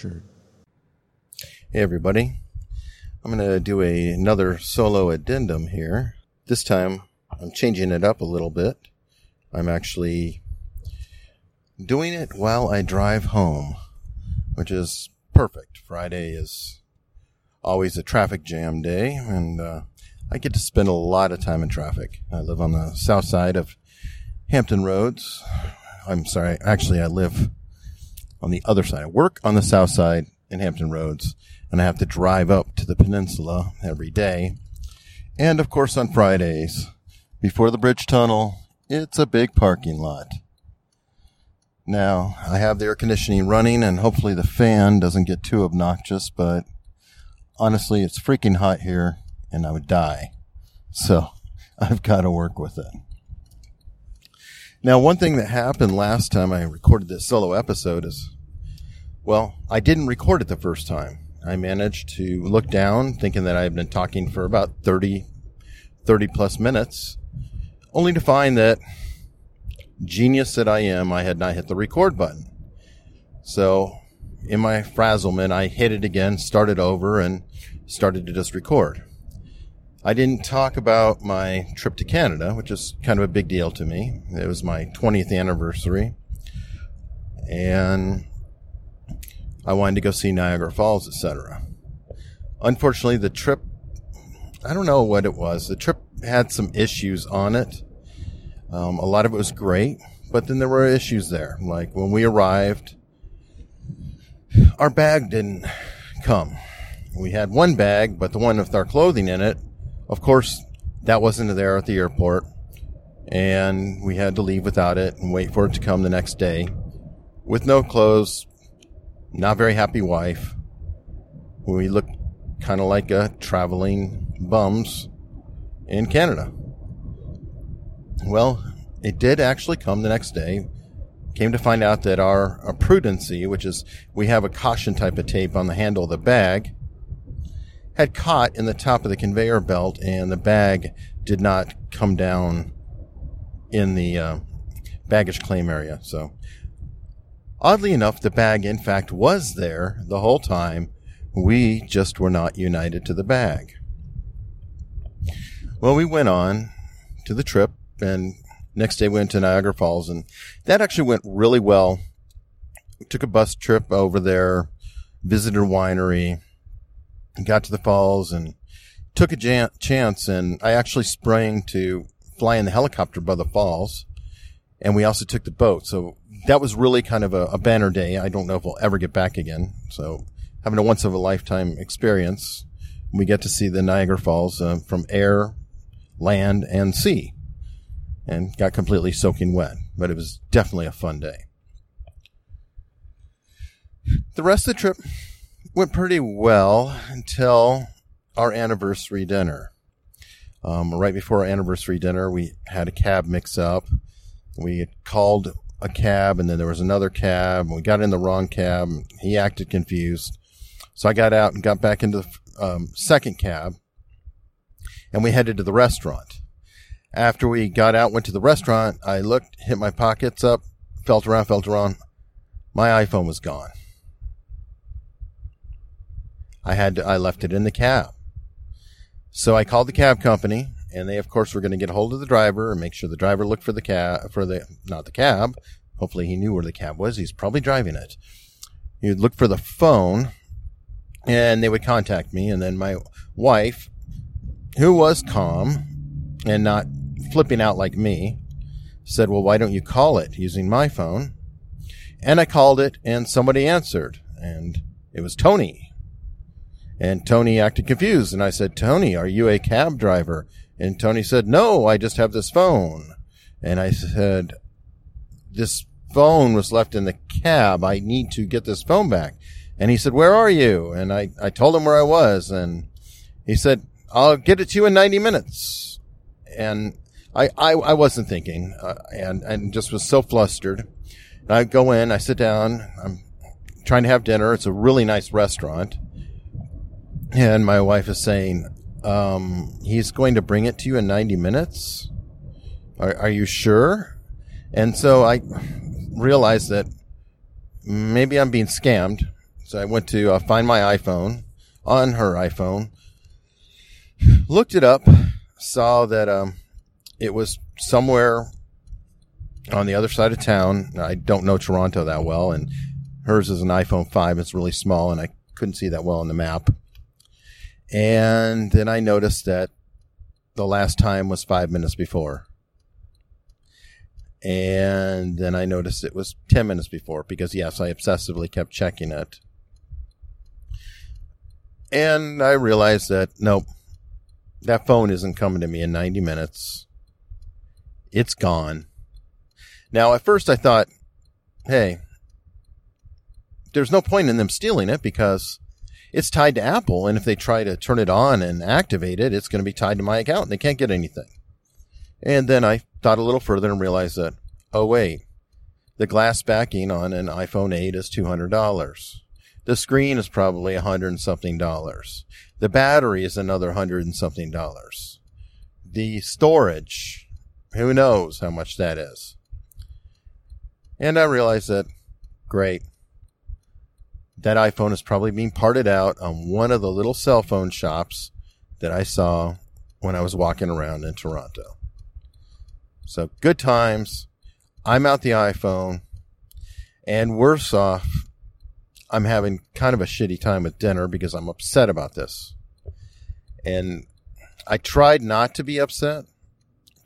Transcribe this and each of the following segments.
Hey everybody. I'm going to do a, another solo addendum here. This time I'm changing it up a little bit. I'm actually doing it while I drive home, which is perfect. Friday is always a traffic jam day and uh, I get to spend a lot of time in traffic. I live on the south side of Hampton Roads. I'm sorry, actually I live on the other side. I work on the south side in Hampton Roads, and I have to drive up to the peninsula every day. And of course, on Fridays, before the bridge tunnel, it's a big parking lot. Now, I have the air conditioning running, and hopefully the fan doesn't get too obnoxious, but honestly, it's freaking hot here, and I would die. So, I've got to work with it. Now, one thing that happened last time I recorded this solo episode is, well, I didn't record it the first time. I managed to look down thinking that I had been talking for about 30, 30 plus minutes, only to find that, genius that I am, I had not hit the record button. So, in my frazzlement, I hit it again, started over, and started to just record. I didn't talk about my trip to Canada, which is kind of a big deal to me. It was my 20th anniversary. And I wanted to go see Niagara Falls, etc. Unfortunately, the trip, I don't know what it was. The trip had some issues on it. Um, a lot of it was great, but then there were issues there. Like when we arrived, our bag didn't come. We had one bag, but the one with our clothing in it of course, that wasn't there at the airport, and we had to leave without it and wait for it to come the next day with no clothes, not very happy wife. We looked kind of like a traveling bums in Canada. Well, it did actually come the next day. Came to find out that our, our prudency, which is we have a caution type of tape on the handle of the bag, had caught in the top of the conveyor belt, and the bag did not come down in the uh, baggage claim area. So, oddly enough, the bag, in fact, was there the whole time. We just were not united to the bag. Well, we went on to the trip, and next day we went to Niagara Falls, and that actually went really well. We took a bus trip over there, visited a winery, got to the falls and took a jan- chance and I actually sprang to fly in the helicopter by the falls. And we also took the boat. So that was really kind of a, a banner day. I don't know if we'll ever get back again. So having a once of a lifetime experience, we get to see the Niagara Falls uh, from air, land, and sea and got completely soaking wet, but it was definitely a fun day. The rest of the trip went pretty well until our anniversary dinner. Um, right before our anniversary dinner, we had a cab mix up. We called a cab, and then there was another cab. We got in the wrong cab. He acted confused. So I got out and got back into the um, second cab, and we headed to the restaurant. After we got out, went to the restaurant, I looked, hit my pockets up, felt around, felt around. My iPhone was gone. I had to, I left it in the cab. So I called the cab company, and they, of course, were going to get a hold of the driver and make sure the driver looked for the cab for the not the cab. Hopefully, he knew where the cab was. He's probably driving it. Would look for the phone, and they would contact me. And then my wife, who was calm and not flipping out like me, said, "Well, why don't you call it using my phone?" And I called it, and somebody answered, and it was Tony and Tony acted confused. And I said, Tony, are you a cab driver? And Tony said, no, I just have this phone. And I said, this phone was left in the cab. I need to get this phone back. And he said, where are you? And I, I told him where I was. And he said, I'll get it to you in 90 minutes. And I, I, I wasn't thinking, uh, and, and just was so flustered. And I go in, I sit down, I'm trying to have dinner. It's a really nice restaurant and my wife is saying, um, he's going to bring it to you in 90 minutes. Are, are you sure? And so I realized that maybe I'm being scammed. So I went to uh, find my iPhone on her iPhone, looked it up, saw that um, it was somewhere on the other side of town. I don't know Toronto that well, and hers is an iPhone 5. It's really small, and I couldn't see that well on the map. And then I noticed that the last time was five minutes before. And then I noticed it was 10 minutes before because, yes, I obsessively kept checking it. And I realized that, nope, that phone isn't coming to me in 90 minutes. It's gone. Now, at first I thought, hey, there's no point in them stealing it because it's tied to Apple. And if they try to turn it on and activate it, it's going to be tied to my account and they can't get anything. And then I thought a little further and realized that, oh, wait, the glass backing on an iPhone 8 is $200. The screen is probably a hundred and something dollars. The battery is another hundred and something dollars. The storage, who knows how much that is. And I realized that, great. That iPhone is probably being parted out on one of the little cell phone shops that I saw when I was walking around in Toronto. So good times. I'm out the iPhone. And worse off, I'm having kind of a shitty time with dinner because I'm upset about this. And I tried not to be upset,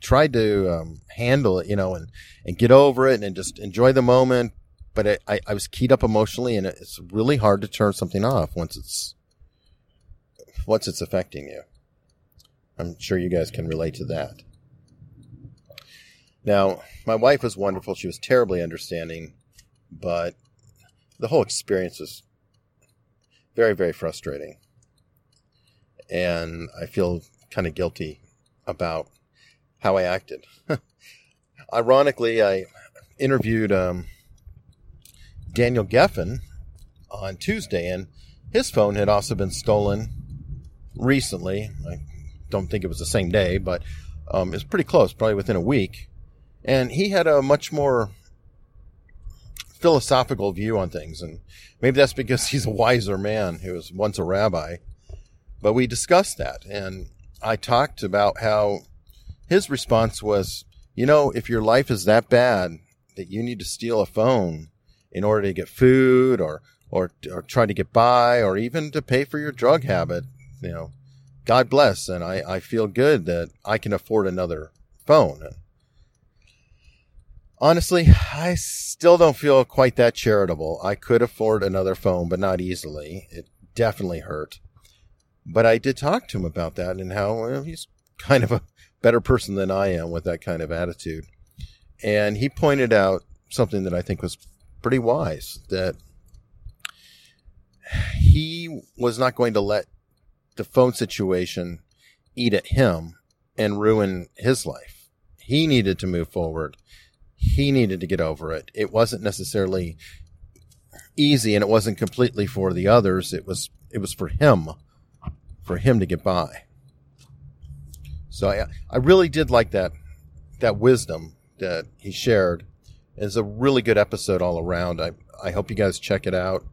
tried to um, handle it, you know, and, and get over it and just enjoy the moment. But I, I, I was keyed up emotionally and it's really hard to turn something off once it's, once it's affecting you. I'm sure you guys can relate to that. Now, my wife was wonderful. She was terribly understanding, but the whole experience was very, very frustrating. And I feel kind of guilty about how I acted. Ironically, I interviewed um, Daniel Geffen on Tuesday, and his phone had also been stolen recently. I don't think it was the same day, but um, it was pretty close, probably within a week. And he had a much more philosophical view on things. And maybe that's because he's a wiser man who was once a rabbi. But we discussed that. And I talked about how his response was, you know, if your life is that bad that you need to steal a phone in order to get food or, or, or try to get by or even to pay for your drug habit, you know, God bless. And I, I feel good that I can afford another phone honestly, I still don't feel quite that charitable. I could afford another phone, but not easily. It definitely hurt. But I did talk to him about that and how he's kind of a better person than I am with that kind of attitude. And he pointed out something that I think was pretty wise that he was not going to let the phone situation eat at him and ruin his life. He needed to move forward he needed to get over it. It wasn't necessarily easy and it wasn't completely for the others. It was, it was for him, for him to get by. So I, I really did like that, that wisdom that he shared. It's a really good episode all around. I, I hope you guys check it out.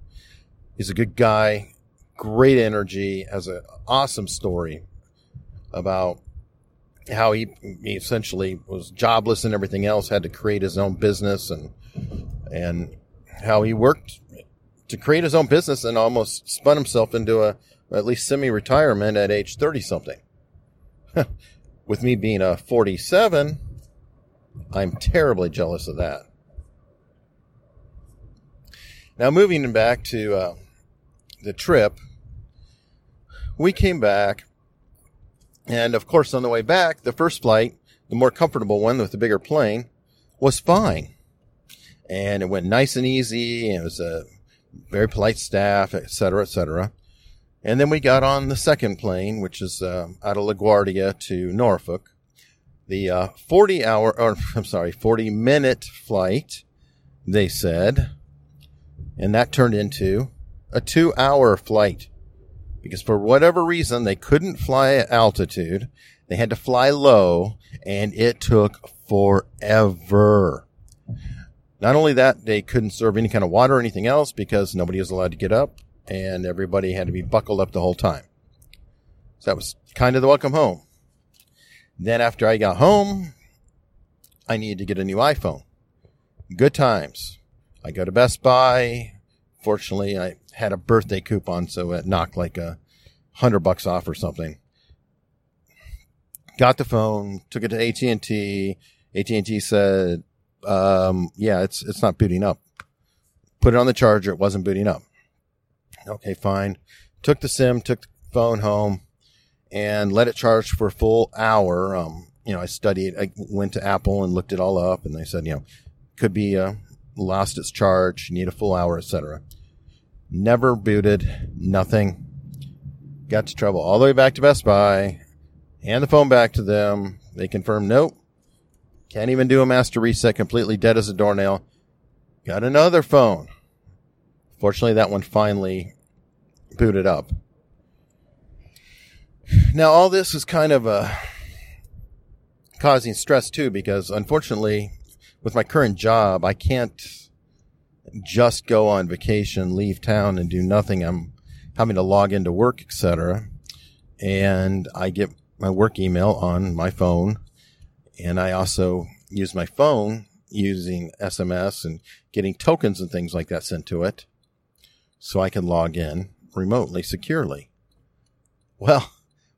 He's a good guy, great energy, has an awesome story about how he, he essentially was jobless and everything else, had to create his own business and and how he worked to create his own business and almost spun himself into a at least semi-retirement at age 30 something. With me being a 47, I'm terribly jealous of that. Now, moving back to uh, the trip, we came back and of course, on the way back, the first flight, the more comfortable one with the bigger plane, was fine. And it went nice and easy. And it was a very polite staff, et cetera, et cetera. And then we got on the second plane, which is uh, out of LaGuardia to Norfolk. The uh, 40 hour, or I'm sorry, 40 minute flight, they said. And that turned into a two hour flight because for whatever reason they couldn't fly at altitude. They had to fly low and it took forever. Not only that, they couldn't serve any kind of water or anything else because nobody was allowed to get up and everybody had to be buckled up the whole time. So that was kind of the welcome home. Then after I got home, I needed to get a new iPhone. Good times. I go to Best Buy. Fortunately, I had a birthday coupon, so it knocked like a hundred bucks off or something. Got the phone, took it to AT and T. AT and T said, um, "Yeah, it's it's not booting up." Put it on the charger. It wasn't booting up. Okay, fine. Took the SIM, took the phone home, and let it charge for a full hour. Um, you know, I studied. I went to Apple and looked it all up, and they said, you know, could be uh, lost its charge, need a full hour, etc. Never booted, nothing. Got to trouble all the way back to Best Buy, hand the phone back to them. They confirmed, nope, can't even do a master reset, completely dead as a doornail. Got another phone. Fortunately, that one finally booted up. Now, all this is kind of uh, causing stress too, because unfortunately, with my current job, I can't just go on vacation, leave town, and do nothing. I'm having to log into work, etc. And I get my work email on my phone, and I also use my phone using SMS and getting tokens and things like that sent to it, so I can log in remotely securely. Well,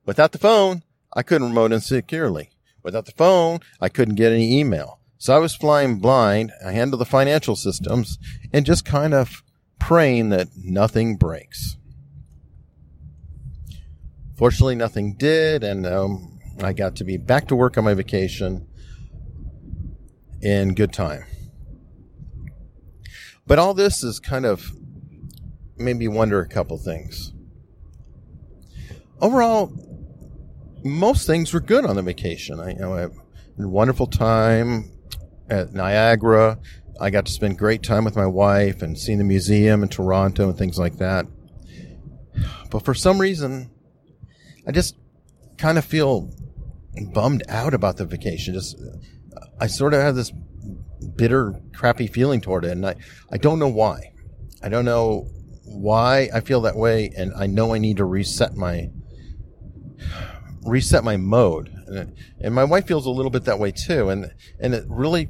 without the phone, I couldn't remote in securely. Without the phone, I couldn't get any email. So I was flying blind. I handled the financial systems and just kind of praying that nothing breaks. Fortunately, nothing did, and um, I got to be back to work on my vacation in good time. But all this is kind of made me wonder a couple things. Overall, most things were good on the vacation. I you know I had a wonderful time at Niagara. I got to spend great time with my wife and seeing the museum in Toronto and things like that. But for some reason, I just kind of feel bummed out about the vacation. Just, I sort of have this bitter, crappy feeling toward it, and I, I don't know why. I don't know why I feel that way, and I know I need to reset my reset my mode. And, my wife feels a little bit that way too. And, and it really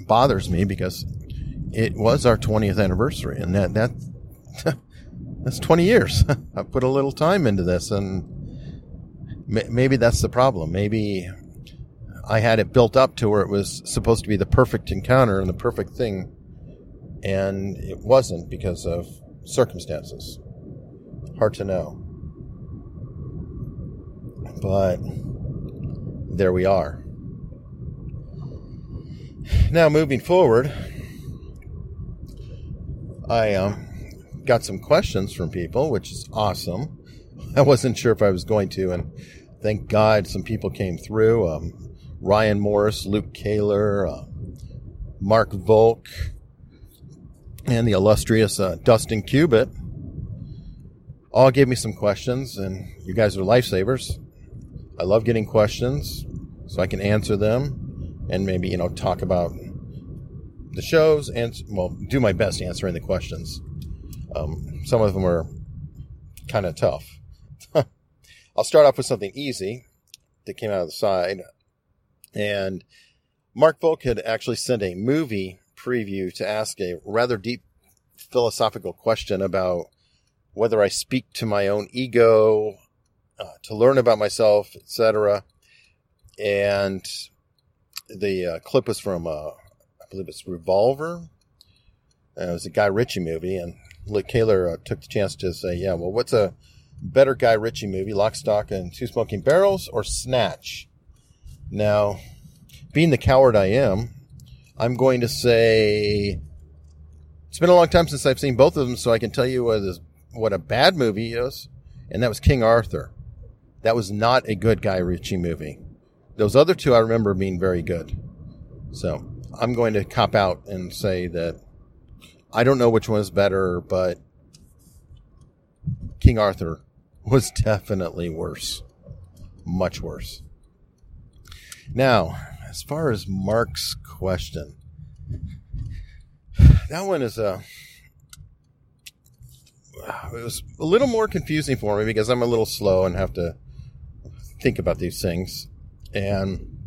bothers me because it was our 20th anniversary and that, that, that's 20 years. I put a little time into this and maybe that's the problem. Maybe I had it built up to where it was supposed to be the perfect encounter and the perfect thing. And it wasn't because of circumstances. Hard to know. But there we are. Now, moving forward, I um, got some questions from people, which is awesome. I wasn't sure if I was going to, and thank God some people came through. Um, Ryan Morris, Luke Kaler, uh, Mark Volk, and the illustrious uh, Dustin Cubitt all gave me some questions, and you guys are lifesavers. I love getting questions so I can answer them and maybe, you know, talk about the shows and, well, do my best answering the questions. Um, some of them are kind of tough. I'll start off with something easy that came out of the side. And Mark Volk had actually sent a movie preview to ask a rather deep philosophical question about whether I speak to my own ego, uh, to learn about myself, etc. And the uh, clip was from, uh, I believe it's Revolver. it was a Guy Ritchie movie, and Luke Kaler uh, took the chance to say, "Yeah, well, what's a better Guy Ritchie movie, Lock, Stock, and Two Smoking Barrels, or Snatch?" Now, being the coward I am, I'm going to say it's been a long time since I've seen both of them, so I can tell you what, is, what a bad movie is, and that was King Arthur. That was not a good Guy Ritchie movie. Those other two I remember being very good. So I'm going to cop out and say that I don't know which one is better, but King Arthur was definitely worse. Much worse. Now, as far as Mark's question, that one is a. Uh, it was a little more confusing for me because I'm a little slow and have to think about these things. And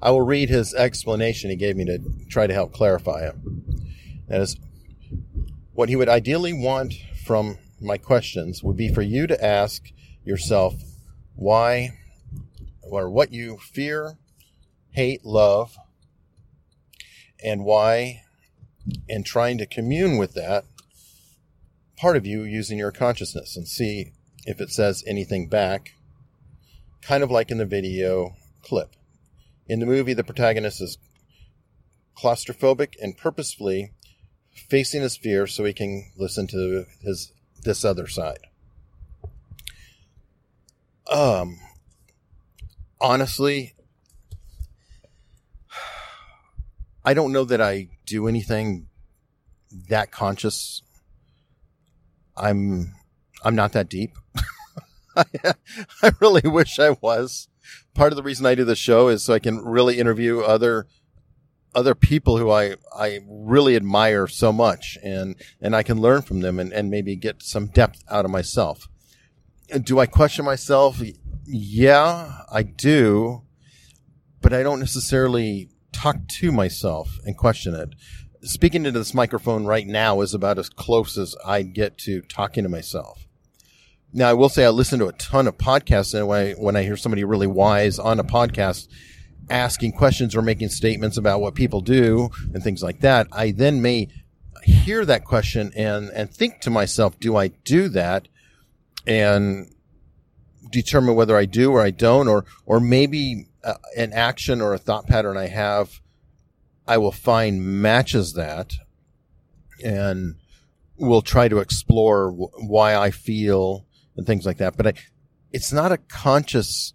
I will read his explanation he gave me to try to help clarify it. That is, what he would ideally want from my questions would be for you to ask yourself why or what you fear, hate, love, and why, and trying to commune with that part of you using your consciousness and see if it says anything back, kind of like in the video clip. In the movie, the protagonist is claustrophobic and purposefully facing his fear so he can listen to his this other side. Um honestly I don't know that I do anything that conscious. I'm I'm not that deep. I, really wish I was. Part of the reason I do the show is so I can really interview other other people who I, I really admire so much and, and I can learn from them and, and maybe get some depth out of myself. Do I question myself? Yeah, I do, but I don't necessarily talk to myself and question it. Speaking into this microphone right now is about as close as I get to talking to myself. Now, I will say I listen to a ton of podcasts, and when I, when I hear somebody really wise on a podcast, asking questions or making statements about what people do and things like that, I then may hear that question and, and think to myself, do I do that? And determine whether I do or I don't, or, or maybe uh, an action or a thought pattern I have, I will find matches that and will try to explore w- why I feel and things like that. But I, it's not a conscious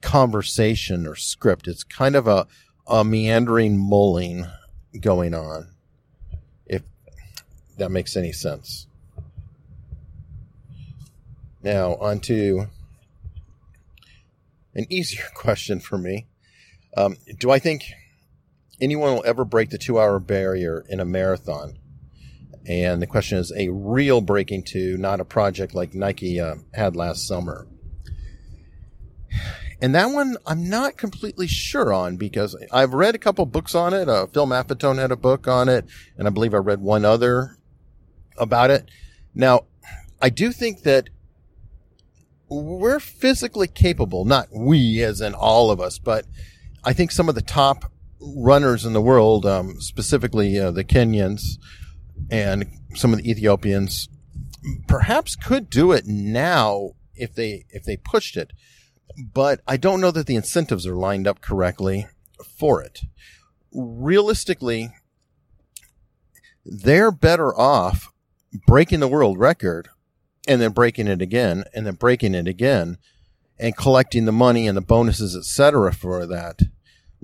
conversation or script. It's kind of a, a meandering mulling going on, if that makes any sense. Now, on to an easier question for me. Um, do I think anyone will ever break the two hour barrier in a marathon? And the question is a real breaking two, not a project like Nike uh, had last summer. And that one I'm not completely sure on because I've read a couple books on it. Uh, Phil Maffetone had a book on it, and I believe I read one other about it. Now, I do think that we're physically capable, not we as in all of us, but I think some of the top runners in the world, um, specifically uh, the Kenyans and some of the Ethiopians, perhaps could do it now if they if they pushed it but I don't know that the incentives are lined up correctly for it. Realistically, they're better off breaking the world record and then breaking it again and then breaking it again and collecting the money and the bonuses, etc. for that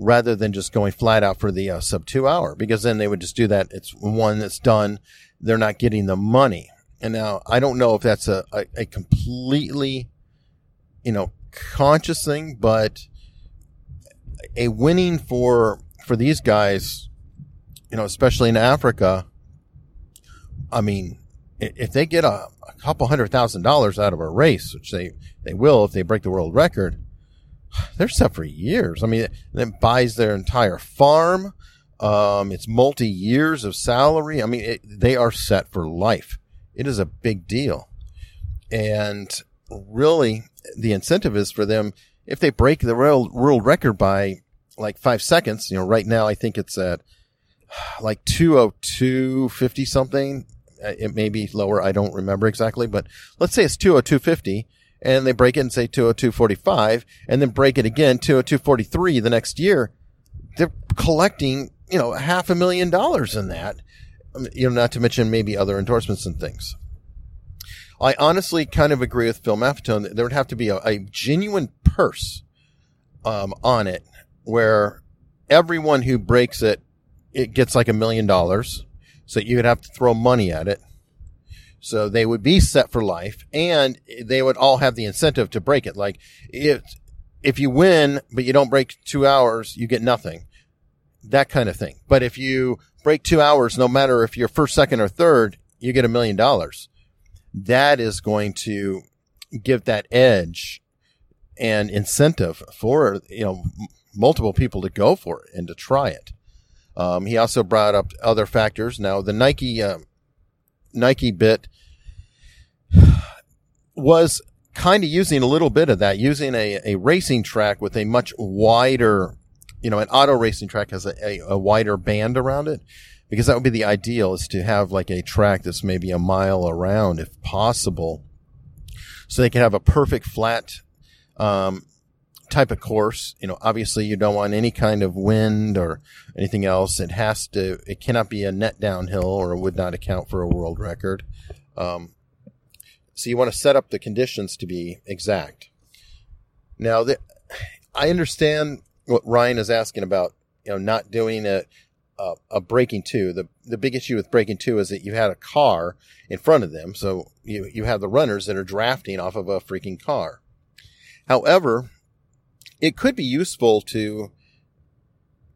rather than just going flat out for the uh, sub two hour because then they would just do that. It's one that's done. They're not getting the money. And now I don't know if that's a, a, a completely, you know, conscious thing, but a winning for for these guys, you know, especially in Africa. I mean, if they get a, a couple hundred thousand dollars out of a race, which they they will if they break the world record, they're set for years. I mean, it buys their entire farm. Um, it's multi years of salary. I mean, it, they are set for life. It is a big deal. And really, the incentive is for them if they break the world world record by like five seconds. You know, right now I think it's at like two oh two fifty something. Uh, it may be lower. I don't remember exactly, but let's say it's two oh two fifty, and they break it and say two oh two forty five, and then break it again two oh two forty three the next year. They're collecting you know half a million dollars in that. You know, not to mention maybe other endorsements and things. I honestly kind of agree with Phil Maffetone that there would have to be a, a genuine purse um, on it where everyone who breaks it, it gets like a million dollars. So you would have to throw money at it. So they would be set for life and they would all have the incentive to break it. Like if, if you win, but you don't break two hours, you get nothing. That kind of thing. But if you break two hours, no matter if you're first, second, or third, you get a million dollars. That is going to give that edge and incentive for, you know, multiple people to go for it and to try it. Um, he also brought up other factors. Now, the Nike, uh, Nike bit was kind of using a little bit of that, using a, a racing track with a much wider, you know, an auto racing track has a, a, a wider band around it because that would be the ideal is to have like a track that's maybe a mile around if possible. So they can have a perfect flat, um, type of course. You know, obviously you don't want any kind of wind or anything else. It has to, it cannot be a net downhill or it would not account for a world record. Um, so you want to set up the conditions to be exact. Now, the, I understand what Ryan is asking about, you know, not doing a, a, a breaking two. The, the big issue with breaking two is that you had a car in front of them. So you, you have the runners that are drafting off of a freaking car. However, it could be useful to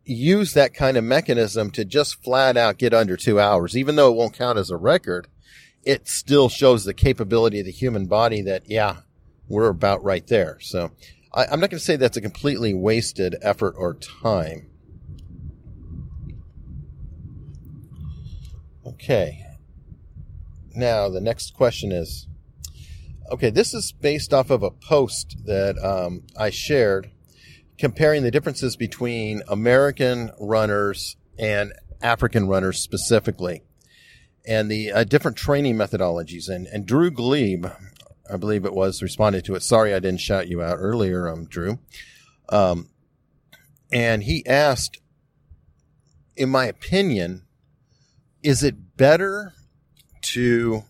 use that kind of mechanism to just flat out get under two hours, even though it won't count as a record. It still shows the capability of the human body that, yeah, we're about right there. So I, I'm not going to say that's a completely wasted effort or time. Okay. Now the next question is, okay, this is based off of a post that um, I shared comparing the differences between American runners and African runners specifically, and the uh, different training methodologies. And, and Drew Glebe, I believe it was, responded to it. Sorry, I didn't shout you out earlier, um, Drew. Um, and he asked, in my opinion, is it better to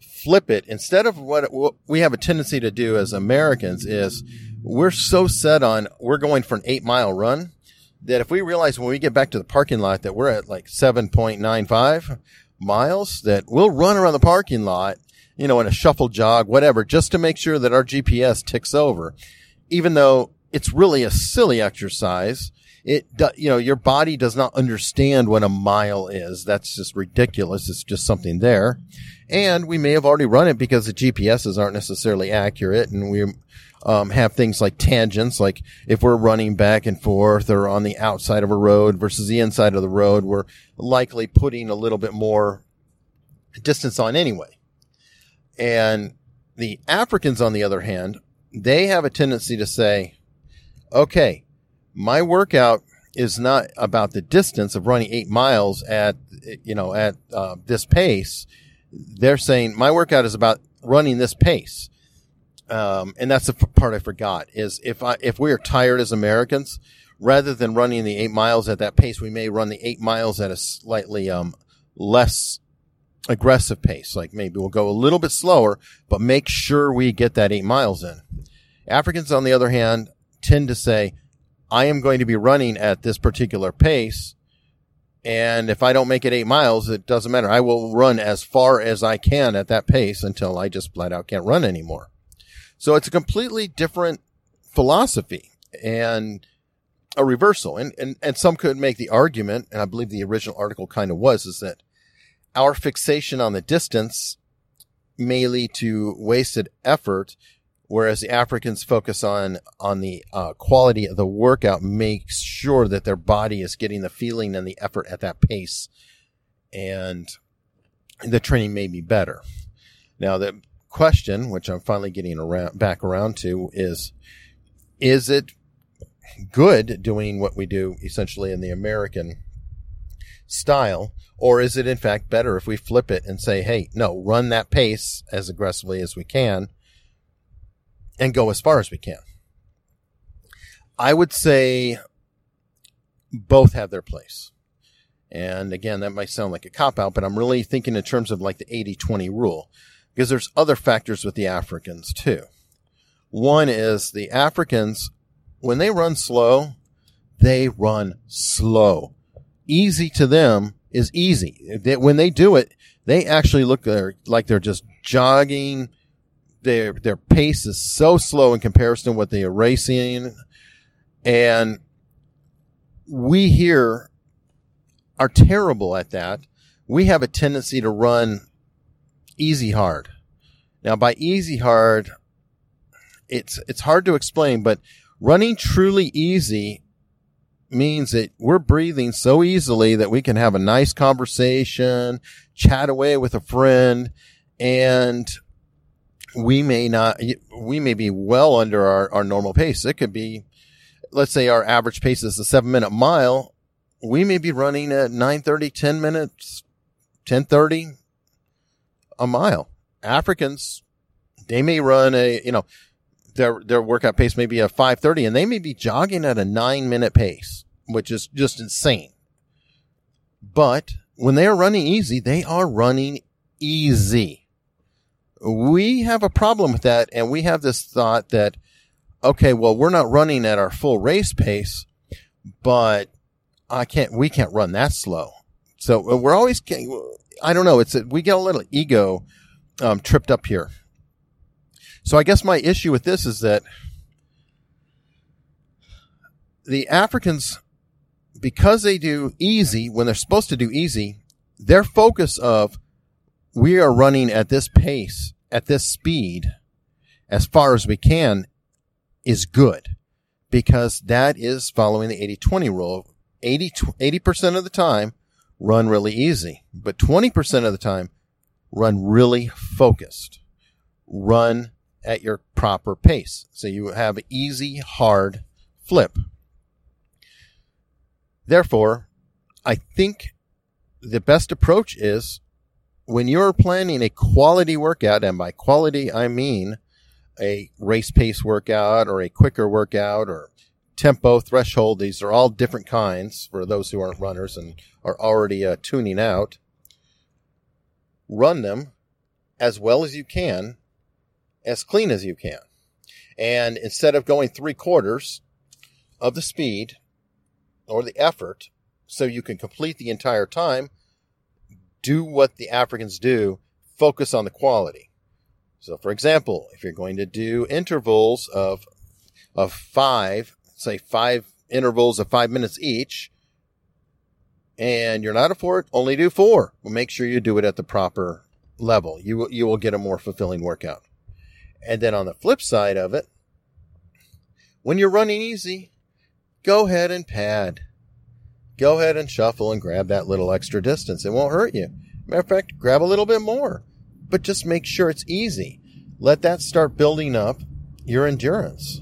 flip it instead of what, what we have a tendency to do as Americans is we're so set on we're going for an eight mile run that if we realize when we get back to the parking lot that we're at like 7.95 miles, that we'll run around the parking lot, you know, in a shuffle jog, whatever, just to make sure that our GPS ticks over. Even though it's really a silly exercise, it, you know, your body does not understand what a mile is. That's just ridiculous. It's just something there. And we may have already run it because the GPSs aren't necessarily accurate and we um, have things like tangents, like if we're running back and forth or on the outside of a road versus the inside of the road, we're likely putting a little bit more distance on anyway. And the Africans, on the other hand, they have a tendency to say, okay, my workout is not about the distance of running eight miles at, you know, at uh, this pace. They're saying my workout is about running this pace um, and that's the part I forgot is if I, if we are tired as Americans, rather than running the eight miles at that pace, we may run the eight miles at a slightly, um, less aggressive pace. Like maybe we'll go a little bit slower, but make sure we get that eight miles in. Africans, on the other hand, tend to say, I am going to be running at this particular pace. And if I don't make it eight miles, it doesn't matter. I will run as far as I can at that pace until I just flat out can't run anymore. So it's a completely different philosophy and a reversal. And, and, and some could make the argument, and I believe the original article kind of was, is that our fixation on the distance may lead to wasted effort, whereas the Africans focus on, on the uh, quality of the workout, makes sure that their body is getting the feeling and the effort at that pace. And the training may be better. Now, the question, which I'm finally getting around back around to, is is it good doing what we do essentially in the American style, or is it in fact better if we flip it and say, hey, no, run that pace as aggressively as we can and go as far as we can? I would say both have their place. And again, that might sound like a cop out, but I'm really thinking in terms of like the 80 20 rule because there's other factors with the Africans too. One is the Africans, when they run slow, they run slow. Easy to them is easy. They, when they do it, they actually look like they're just jogging. Their, their pace is so slow in comparison to what they are racing. And we here are terrible at that. We have a tendency to run easy hard. Now, by easy hard, it's it's hard to explain, but running truly easy means that we're breathing so easily that we can have a nice conversation, chat away with a friend, and we may not, we may be well under our, our normal pace. It could be, let's say our average pace is a seven minute mile. We may be running at 930, 10 minutes, 1030 a mile. Africans, they may run a, you know, their, their workout pace may be a 530 and they may be jogging at a nine minute pace, which is just insane. But when they are running easy, they are running easy. We have a problem with that. And we have this thought that, okay, well, we're not running at our full race pace, but I can't, we can't run that slow. So uh, we're always, I don't know. It's, a, we get a little ego, um, tripped up here. So I guess my issue with this is that the Africans, because they do easy when they're supposed to do easy, their focus of we are running at this pace, at this speed, as far as we can is good because that is following the 80-20 rule. 80, 80% of the time, run really easy, but 20% of the time, run really focused. Run at your proper pace. So you have easy, hard flip. Therefore, I think the best approach is when you're planning a quality workout, and by quality, I mean a race pace workout or a quicker workout or tempo threshold. These are all different kinds for those who aren't runners and are already uh, tuning out. Run them as well as you can as clean as you can. And instead of going three quarters of the speed or the effort, so you can complete the entire time, do what the Africans do, focus on the quality. So, for example, if you're going to do intervals of, of five, say five intervals of five minutes each, and you're not a four, only do four. Well, make sure you do it at the proper level. You will, you will get a more fulfilling workout. And then on the flip side of it, when you're running easy, go ahead and pad. Go ahead and shuffle and grab that little extra distance. It won't hurt you. Matter of fact, grab a little bit more, but just make sure it's easy. Let that start building up your endurance.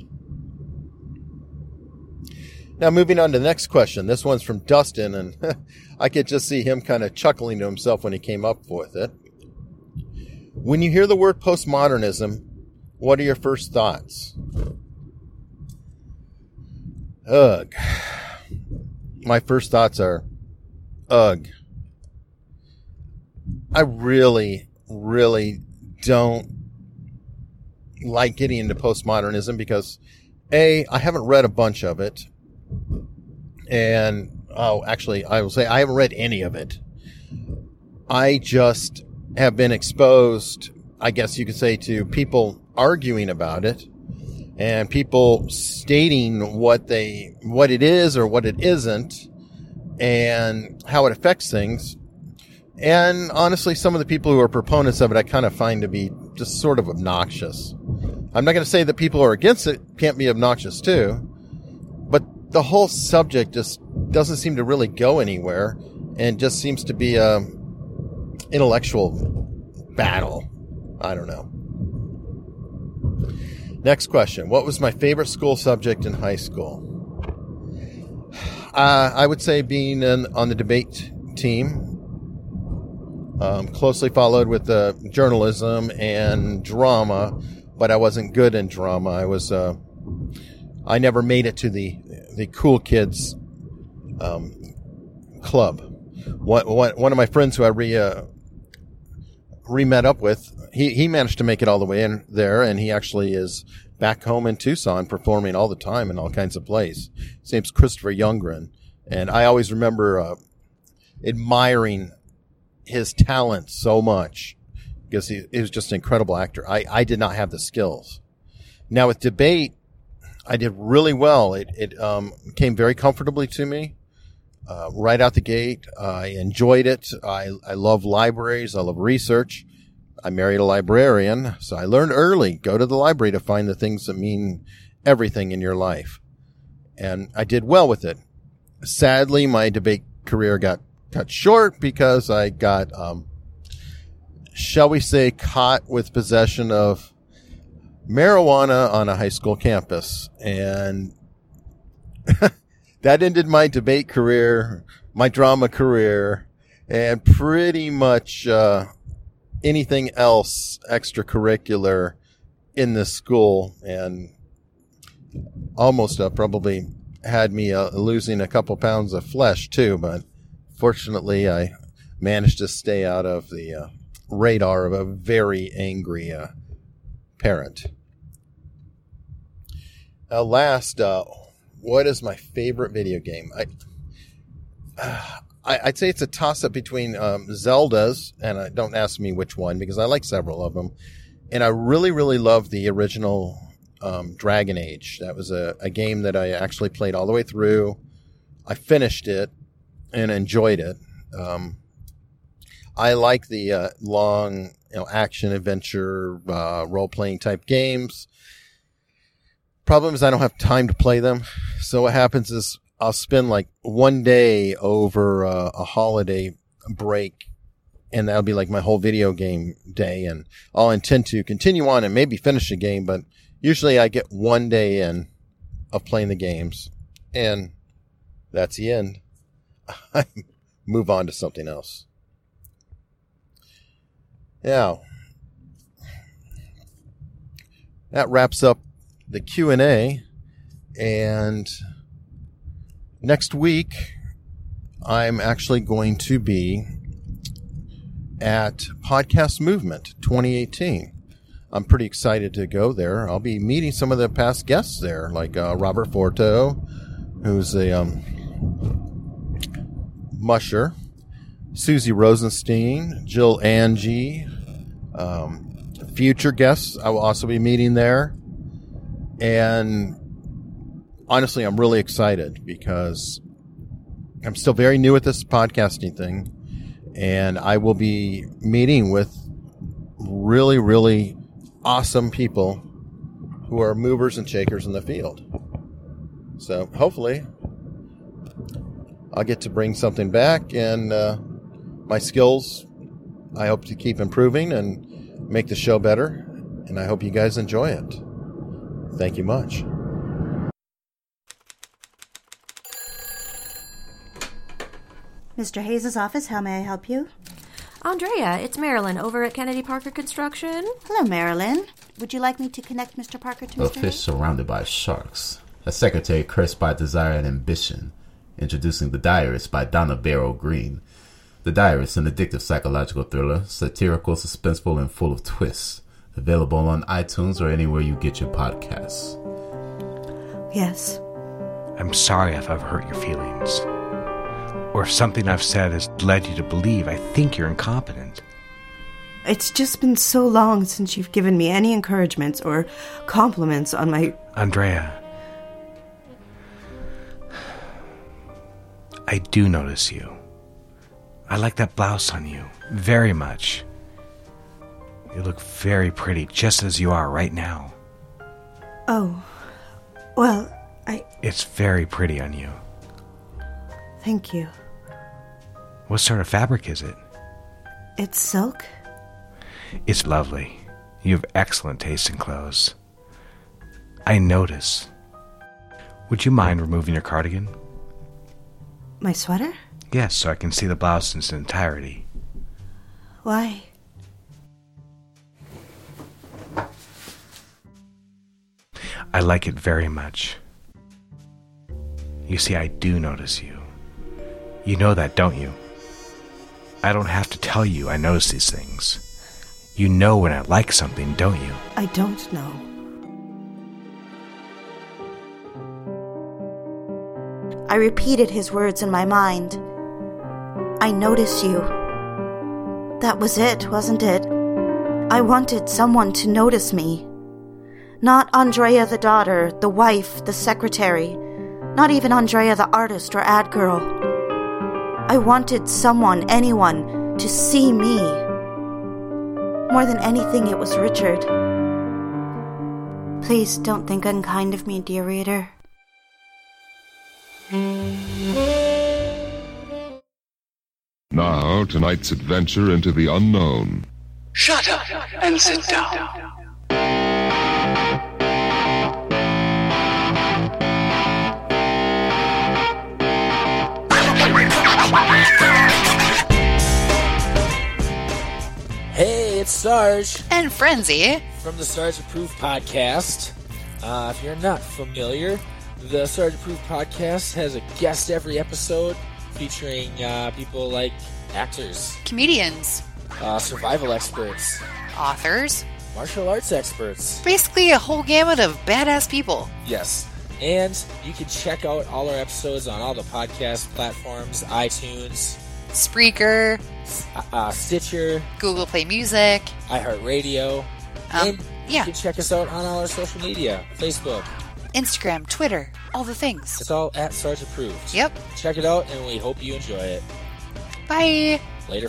Now, moving on to the next question. This one's from Dustin, and I could just see him kind of chuckling to himself when he came up with it. When you hear the word postmodernism, what are your first thoughts? Ugh. My first thoughts are, ugh. I really, really don't like getting into postmodernism because A, I haven't read a bunch of it. And, oh, actually, I will say I haven't read any of it. I just have been exposed, I guess you could say, to people arguing about it and people stating what they what it is or what it isn't and how it affects things and honestly some of the people who are proponents of it i kind of find to be just sort of obnoxious i'm not going to say that people who are against it can't be obnoxious too the whole subject just doesn't seem to really go anywhere and just seems to be a intellectual battle i don't know Next question. What was my favorite school subject in high school? Uh, I would say being in, on the debate team, um, closely followed with uh, journalism and drama, but I wasn't good in drama. I was, uh, I never made it to the the cool kids um, club. One, one, one of my friends who I re uh, re met up with he he managed to make it all the way in there, and he actually is back home in Tucson performing all the time in all kinds of plays. His name's Christopher Youngren, and I always remember uh, admiring his talent so much because he, he was just an incredible actor. I, I did not have the skills. Now with debate, I did really well. It it um, came very comfortably to me. uh, right out the gate. I enjoyed it. I, I love libraries. I love research. I married a librarian, so I learned early go to the library to find the things that mean everything in your life. And I did well with it. Sadly, my debate career got cut short because I got, um, shall we say, caught with possession of marijuana on a high school campus. And that ended my debate career, my drama career, and pretty much, uh, anything else extracurricular in this school and almost uh, probably had me uh, losing a couple pounds of flesh too but fortunately i managed to stay out of the uh, radar of a very angry uh, parent uh, last uh, what is my favorite video game i I, would say it's a toss up between um, Zelda's, and I, don't ask me which one because I like several of them. And I really, really love the original um, Dragon Age. That was a, a game that I actually played all the way through. I finished it and enjoyed it. Um, I like the uh, long, you know, action adventure, uh, role playing type games. Problem is, I don't have time to play them. So what happens is I'll spend like one day over uh, a holiday break and that'll be like my whole video game day and I'll intend to continue on and maybe finish a game, but usually I get one day in of playing the games and that's the end. I move on to something else. Now, that wraps up the Q&A and next week, I'm actually going to be at Podcast Movement 2018. I'm pretty excited to go there. I'll be meeting some of the past guests there, like uh, Robert Forto, who's a um, musher, Susie Rosenstein, Jill Angie, um, future guests I will also be meeting there. And honestly, I'm really excited because I'm still very new at this podcasting thing, and I will be meeting with really, really awesome people who are movers and shakers in the field. So hopefully, I'll get to bring something back, and uh, my skills I hope to keep improving and make the show better. And I hope you guys enjoy it. Thank you much. Mr. Hayes' office, how may I help you? Andrea, it's Marilyn over at Kennedy Parker Construction. Hello, Marilyn. Would you like me to connect Mr. Parker to Mr. A fish surrounded by sharks. A secretary cursed by desire and ambition. Introducing The Diarist by Donna Barrow Green. The Diarist, an addictive psychological thriller, satirical, suspenseful, and full of twists. Available on iTunes or anywhere you get your podcasts. Yes. I'm sorry if I've hurt your feelings or if something I've said has led you to believe I think you're incompetent. It's just been so long since you've given me any encouragements or compliments on my. Andrea. I do notice you. I like that blouse on you very much. You look very pretty just as you are right now. Oh. Well, I. It's very pretty on you. Thank you. What sort of fabric is it? It's silk. It's lovely. You have excellent taste in clothes. I notice. Would you mind removing your cardigan? My sweater? Yes, so I can see the blouse in its entirety. Why? I like it very much. You see, I do notice you. You know that, don't you? I don't have to tell you I notice these things. You know when I like something, don't you? I don't know. I repeated his words in my mind. I notice you. That was it, wasn't it? I wanted someone to notice me. Not Andrea the daughter, the wife, the secretary, not even Andrea the artist or ad girl. I wanted someone, anyone, to see me. More than anything, it was Richard. Please don't think unkind of me, dear reader. Now, tonight's adventure into the unknown. Shut up and sit down. It's Sarge And Frenzy. from the Sarge Approved Podcast. Uh, if you're not familiar, the Sarge Approved Podcast has a guest every episode featuring uh, people like actors, Comedians. uh, survival experts, Authors. martial arts experts. Basically, a whole gamut of badass people. Yes. And you can check out all our episodes on all the podcast platforms iTunes, Spreaker, uh, uh, Stitcher, Google Play Music, iHeartRadio. Um, and yeah. you can check us out on all our social media Facebook, Instagram, Twitter, all the things. It's all at Sarge Approved. Yep. Check it out, and we hope you enjoy it. Bye. Later.